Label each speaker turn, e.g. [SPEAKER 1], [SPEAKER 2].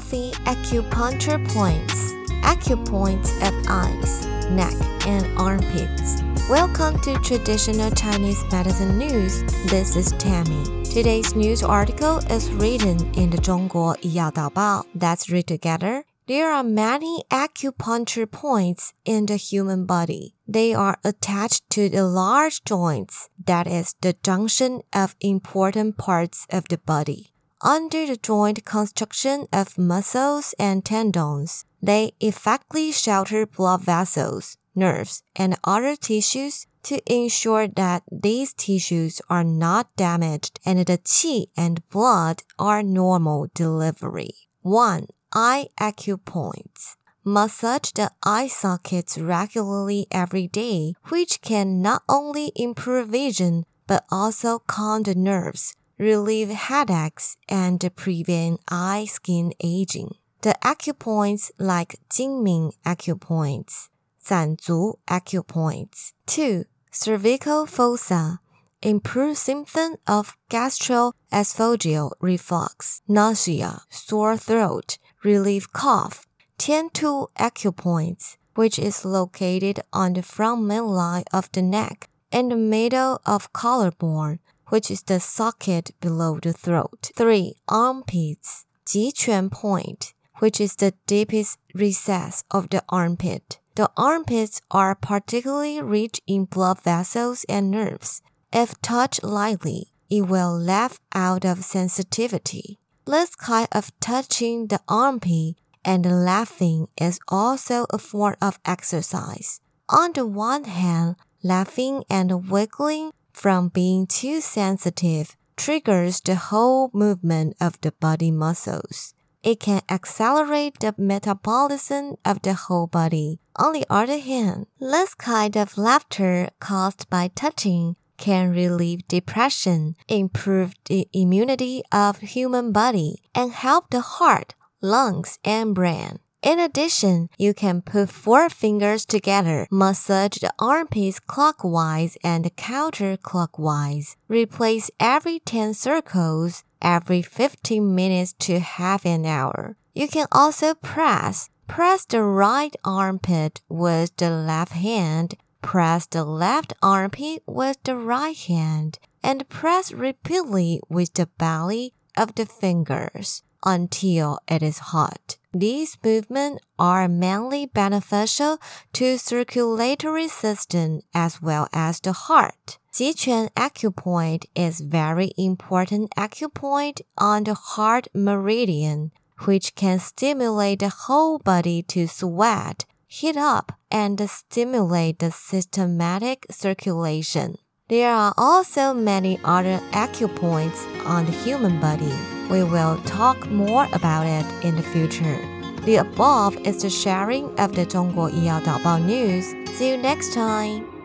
[SPEAKER 1] healthy acupuncture points, acupoints of eyes, neck, and armpits. Welcome to Traditional Chinese Medicine News. This is Tammy. Today's news article is written in the Zhongguo Daobao. Let's read together. There are many acupuncture points in the human body. They are attached to the large joints, that is, the junction of important parts of the body. Under the joint construction of muscles and tendons, they effectively shelter blood vessels, nerves, and other tissues to ensure that these tissues are not damaged and the qi and blood are normal delivery. 1. Eye acupoints. Massage the eye sockets regularly every day, which can not only improve vision but also calm the nerves, relieve headaches, and prevent eye skin aging. The acupoints like Jingming acupoints, Zanzhu acupoints. 2. Cervical fossa. Improve symptom of gastroesophageal reflux, nausea, sore throat, relieve cough. Tiantu acupoints, which is located on the front midline of the neck and the middle of collarbone, which is the socket below the throat. 3. Armpits. Jiquan point, which is the deepest recess of the armpit. The armpits are particularly rich in blood vessels and nerves. If touched lightly, it will laugh out of sensitivity. This kind of touching the armpit and laughing is also a form of exercise. On the one hand, laughing and wiggling from being too sensitive triggers the whole movement of the body muscles. It can accelerate the metabolism of the whole body. On the other hand, this kind of laughter caused by touching can relieve depression, improve the immunity of human body, and help the heart, lungs, and brain. In addition, you can put four fingers together, massage the armpits clockwise and counterclockwise. Replace every 10 circles every 15 minutes to half an hour. You can also press. Press the right armpit with the left hand. Press the left armpit with the right hand. And press repeatedly with the belly of the fingers until it is hot. These movements are mainly beneficial to circulatory system as well as the heart. Jiquan acupoint is very important acupoint on the heart meridian, which can stimulate the whole body to sweat, heat up, and stimulate the systematic circulation. There are also many other acupoints on the human body. We will talk more about it in the future. The above is the sharing of the Zhongguo Yao Daobao news. See you next time.